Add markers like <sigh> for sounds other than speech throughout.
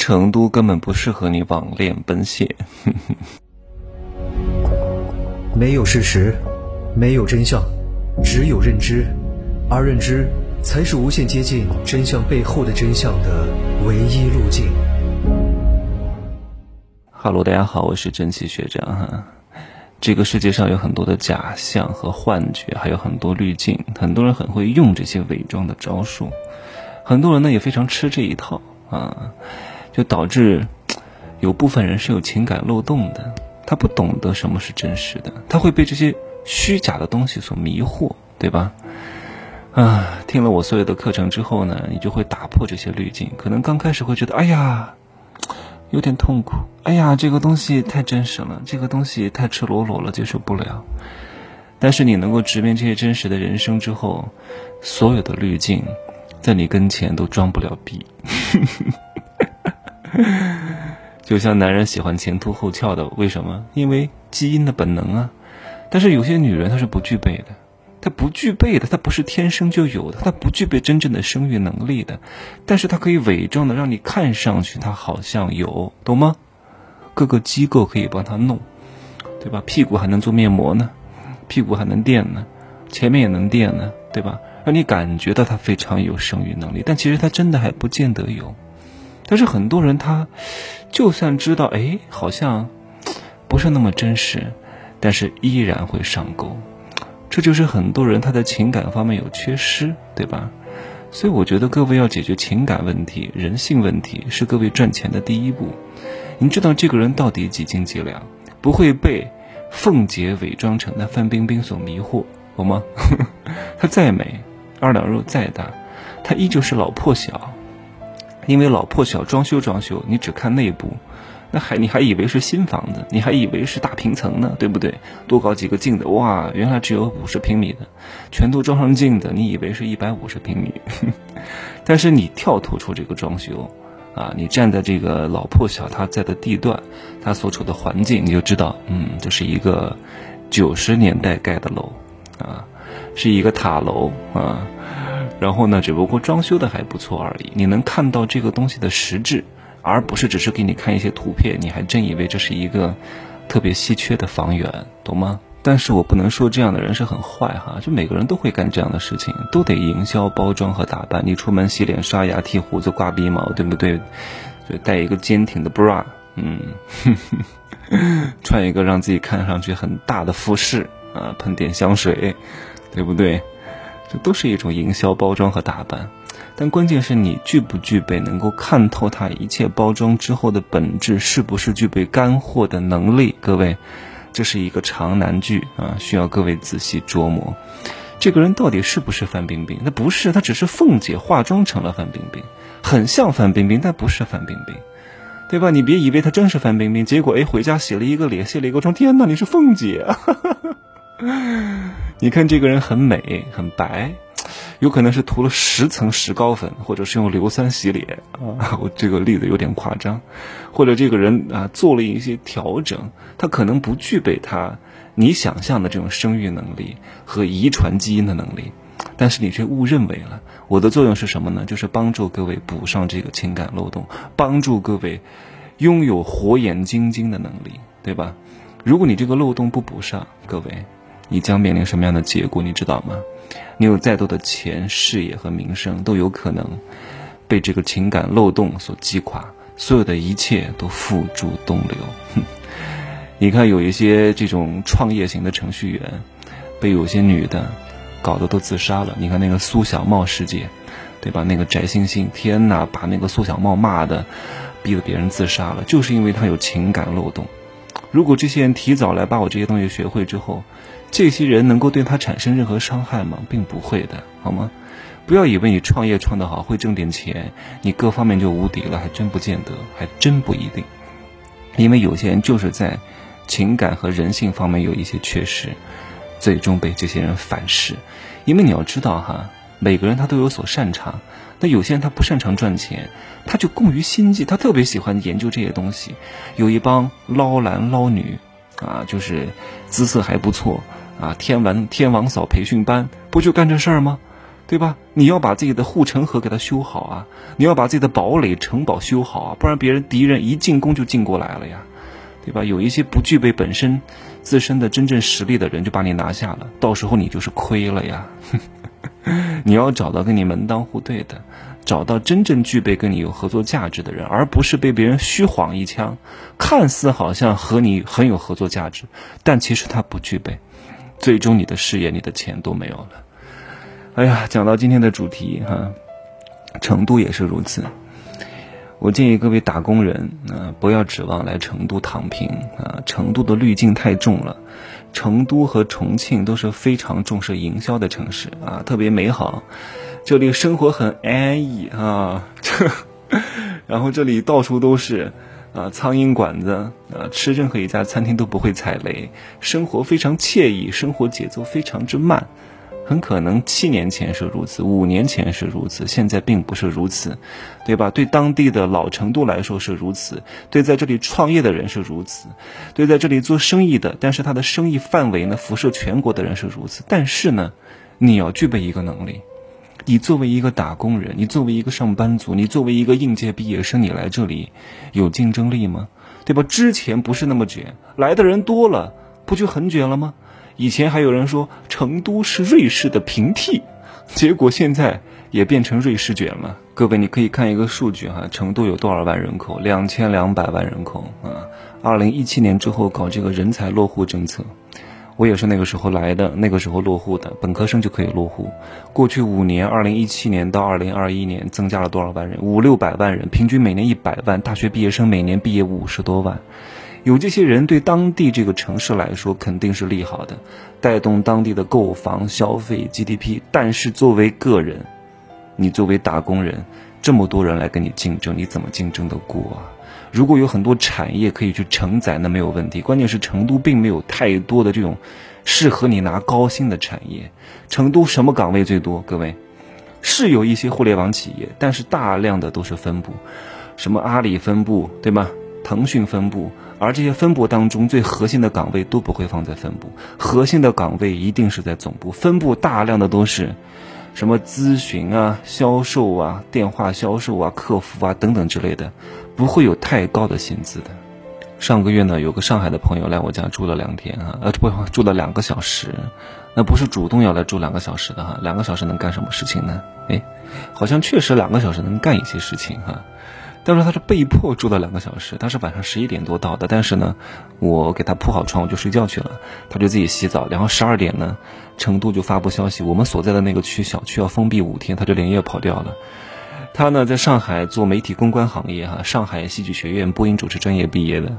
成都根本不适合你网恋奔现。没有事实，没有真相，只有认知，而认知才是无限接近真相背后的真相的唯一路径。哈喽，大家好，我是真奇学长哈。这个世界上有很多的假象和幻觉，还有很多滤镜，很多人很会用这些伪装的招数，很多人呢也非常吃这一套啊，就导致有部分人是有情感漏洞的，他不懂得什么是真实的，他会被这些虚假的东西所迷惑，对吧？啊，听了我所有的课程之后呢，你就会打破这些滤镜，可能刚开始会觉得，哎呀。有点痛苦，哎呀，这个东西太真实了，这个东西太赤裸裸了，接受不了。但是你能够直面这些真实的人生之后，所有的滤镜在你跟前都装不了逼。<laughs> <laughs> 就像男人喜欢前凸后翘的，为什么？因为基因的本能啊。但是有些女人她是不具备的。她不具备的，她不是天生就有的，她不具备真正的生育能力的，但是她可以伪装的让你看上去她好像有，懂吗？各个机构可以帮她弄，对吧？屁股还能做面膜呢，屁股还能垫呢，前面也能垫呢，对吧？让你感觉到她非常有生育能力，但其实她真的还不见得有。但是很多人他，就算知道，哎，好像不是那么真实，但是依然会上钩。这就是很多人他的情感方面有缺失，对吧？所以我觉得各位要解决情感问题、人性问题，是各位赚钱的第一步。你知道这个人到底几斤几两，不会被凤姐伪装成那范冰冰所迷惑，好吗？<laughs> 她再美，二两肉再大，她依旧是老破小。因为老破小，装修装修，你只看内部。那还你还以为是新房子，你还以为是大平层呢，对不对？多搞几个镜子，哇，原来只有五十平米的，全都装上镜子，你以为是一百五十平米。<laughs> 但是你跳脱出这个装修，啊，你站在这个老破小它在的地段，它所处的环境，你就知道，嗯，这是一个九十年代盖的楼，啊，是一个塔楼啊。然后呢，只不过装修的还不错而已，你能看到这个东西的实质。而不是只是给你看一些图片，你还真以为这是一个特别稀缺的房源，懂吗？但是我不能说这样的人是很坏哈，就每个人都会干这样的事情，都得营销、包装和打扮。你出门洗脸、刷牙、剃胡子、刮鼻毛，对不对？就带一个坚挺的 bra，嗯，<laughs> 穿一个让自己看上去很大的服饰啊，喷点香水，对不对？这都是一种营销、包装和打扮。但关键是你具不具备能够看透它一切包装之后的本质，是不是具备干货的能力？各位，这是一个长难句啊，需要各位仔细琢磨。这个人到底是不是范冰冰？那不是，他只是凤姐化妆成了范冰冰，很像范冰冰，但不是范冰冰，对吧？你别以为他真是范冰冰，结果哎，回家洗了一个脸，卸了一个妆，天哪，你是凤姐！<laughs> 你看这个人很美，很白。有可能是涂了十层石膏粉，或者是用硫酸洗脸啊，<laughs> 我这个例子有点夸张，或者这个人啊做了一些调整，他可能不具备他你想象的这种生育能力和遗传基因的能力，但是你却误认为了我的作用是什么呢？就是帮助各位补上这个情感漏洞，帮助各位拥有火眼金睛的能力，对吧？如果你这个漏洞不补上，各位，你将面临什么样的结果？你知道吗？你有再多的钱、事业和名声，都有可能被这个情感漏洞所击垮，所有的一切都付诸东流。<laughs> 你看，有一些这种创业型的程序员，被有些女的搞得都自杀了。你看那个苏小茂事件，对吧？那个翟星星，天哪，把那个苏小茂骂的，逼得别人自杀了，就是因为他有情感漏洞。如果这些人提早来把我这些东西学会之后，这些人能够对他产生任何伤害吗？并不会的，好吗？不要以为你创业创得好，会挣点钱，你各方面就无敌了，还真不见得，还真不一定。因为有些人就是在情感和人性方面有一些缺失，最终被这些人反噬。因为你要知道哈，每个人他都有所擅长，那有些人他不擅长赚钱，他就工于心计，他特别喜欢研究这些东西。有一帮捞男捞女，啊，就是姿色还不错。啊，天王天王嫂培训班不就干这事儿吗？对吧？你要把自己的护城河给它修好啊，你要把自己的堡垒、城堡修好啊，不然别人敌人一进攻就进过来了呀，对吧？有一些不具备本身自身的真正实力的人就把你拿下了，到时候你就是亏了呀。<laughs> 你要找到跟你门当户对的，找到真正具备跟你有合作价值的人，而不是被别人虚晃一枪，看似好像和你很有合作价值，但其实他不具备，最终你的事业、你的钱都没有了。哎呀，讲到今天的主题哈，成都也是如此。我建议各位打工人啊，不要指望来成都躺平啊，成都的滤镜太重了。成都和重庆都是非常重视营销的城市啊，特别美好，这里生活很安逸啊，这，<laughs> 然后这里到处都是啊苍蝇馆子啊，吃任何一家餐厅都不会踩雷，生活非常惬意，生活节奏非常之慢。很可能七年前是如此，五年前是如此，现在并不是如此，对吧？对当地的老成都来说是如此，对在这里创业的人是如此，对在这里做生意的，但是他的生意范围呢辐射全国的人是如此。但是呢，你要具备一个能力，你作为一个打工人，你作为一个上班族，你作为一个应届毕业生，你来这里有竞争力吗？对吧？之前不是那么卷，来的人多了，不就很卷了吗？以前还有人说成都是瑞士的平替，结果现在也变成瑞士卷了。各位，你可以看一个数据哈，成都有多少万人口？两千两百万人口啊！二零一七年之后搞这个人才落户政策，我也是那个时候来的，那个时候落户的，本科生就可以落户。过去五年，二零一七年到二零二一年增加了多少万人？五六百万人，平均每年一百万，大学毕业生每年毕业五十多万。有这些人对当地这个城市来说肯定是利好的，带动当地的购房消费 GDP。但是作为个人，你作为打工人，这么多人来跟你竞争，你怎么竞争得过啊？如果有很多产业可以去承载，那没有问题。关键是成都并没有太多的这种适合你拿高薪的产业。成都什么岗位最多？各位，是有一些互联网企业，但是大量的都是分部，什么阿里分部，对吗？腾讯分部。而这些分部当中，最核心的岗位都不会放在分部，核心的岗位一定是在总部。分部大量的都是，什么咨询啊、销售啊、电话销售啊、客服啊等等之类的，不会有太高的薪资的。上个月呢，有个上海的朋友来我家住了两天啊，呃 <laughs> 不，住了两个小时，那不是主动要来住两个小时的哈，两个小时能干什么事情呢？哎，好像确实两个小时能干一些事情哈。但是他是被迫住了两个小时，他是晚上十一点多到的。但是呢，我给他铺好床，我就睡觉去了，他就自己洗澡。然后十二点呢，成都就发布消息，我们所在的那个区小区要封闭五天，他就连夜跑掉了。他呢，在上海做媒体公关行业，哈，上海戏剧学院播音主持专业毕业的。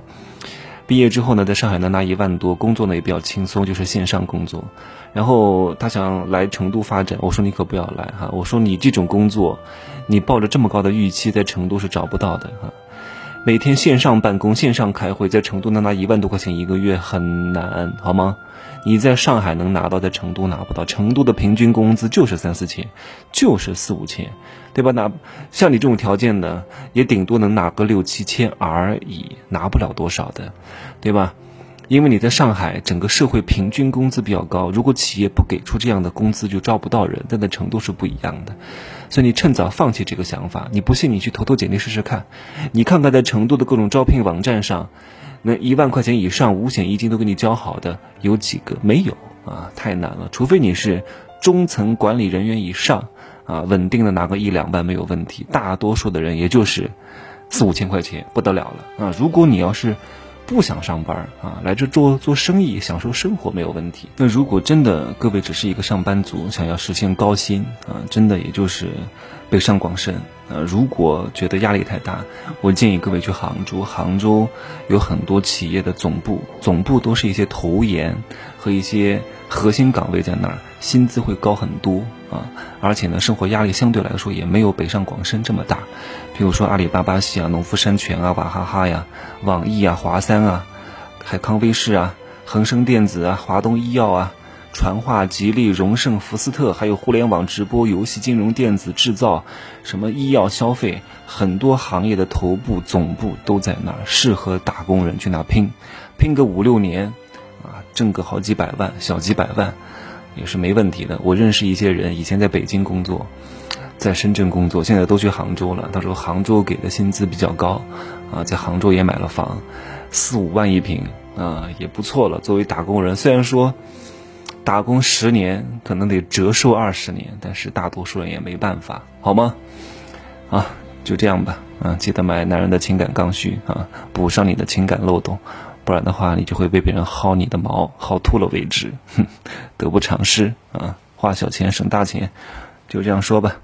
毕业之后呢，在上海呢拿一万多，工作呢也比较轻松，就是线上工作。然后他想来成都发展，我说你可不要来哈，我说你这种工作。你抱着这么高的预期，在成都是找不到的哈。每天线上办公、线上开会，在成都能拿一万多块钱一个月很难，好吗？你在上海能拿到，在成都拿不到。成都的平均工资就是三四千，就是四五千，对吧？拿像你这种条件的，也顶多能拿个六七千而已，拿不了多少的，对吧？因为你在上海，整个社会平均工资比较高，如果企业不给出这样的工资，就招不到人。但在成都是不一样的，所以你趁早放弃这个想法。你不信，你去投投简历试试看，你看看在成都的各种招聘网站上，那一万块钱以上五险一金都给你交好的有几个？没有啊，太难了。除非你是中层管理人员以上啊，稳定的拿个一两万没有问题。大多数的人也就是四五千块钱，不得了了啊。如果你要是。不想上班啊，来这做做生意，享受生活没有问题。那如果真的各位只是一个上班族，想要实现高薪啊，真的也就是北上广深啊。如果觉得压力太大，我建议各位去杭州。杭州有很多企业的总部，总部都是一些投研和一些核心岗位在那儿，薪资会高很多啊。而且呢，生活压力相对来说也没有北上广深这么大。比如说阿里巴巴系啊、农夫山泉啊、娃哈哈呀、网易啊、华三啊、海康威视啊、恒生电子啊、华东医药啊、传化、吉利、荣盛、福斯特，还有互联网直播、游戏、金融、电子、制造，什么医药、消费，很多行业的头部、总部都在那儿，适合打工人去那拼，拼个五六年，啊，挣个好几百万、小几百万，也是没问题的。我认识一些人，以前在北京工作，在深圳工作，现在都去杭州了。他说杭州给的薪资比较高，啊，在杭州也买了房，四五万一平啊，也不错了。作为打工人，虽然说打工十年可能得折寿二十年，但是大多数人也没办法，好吗？啊，就这样吧。啊，记得买男人的情感刚需啊，补上你的情感漏洞，不然的话，你就会被别人薅你的毛，薅秃了为止，哼，得不偿失啊！花小钱省大钱，就这样说吧。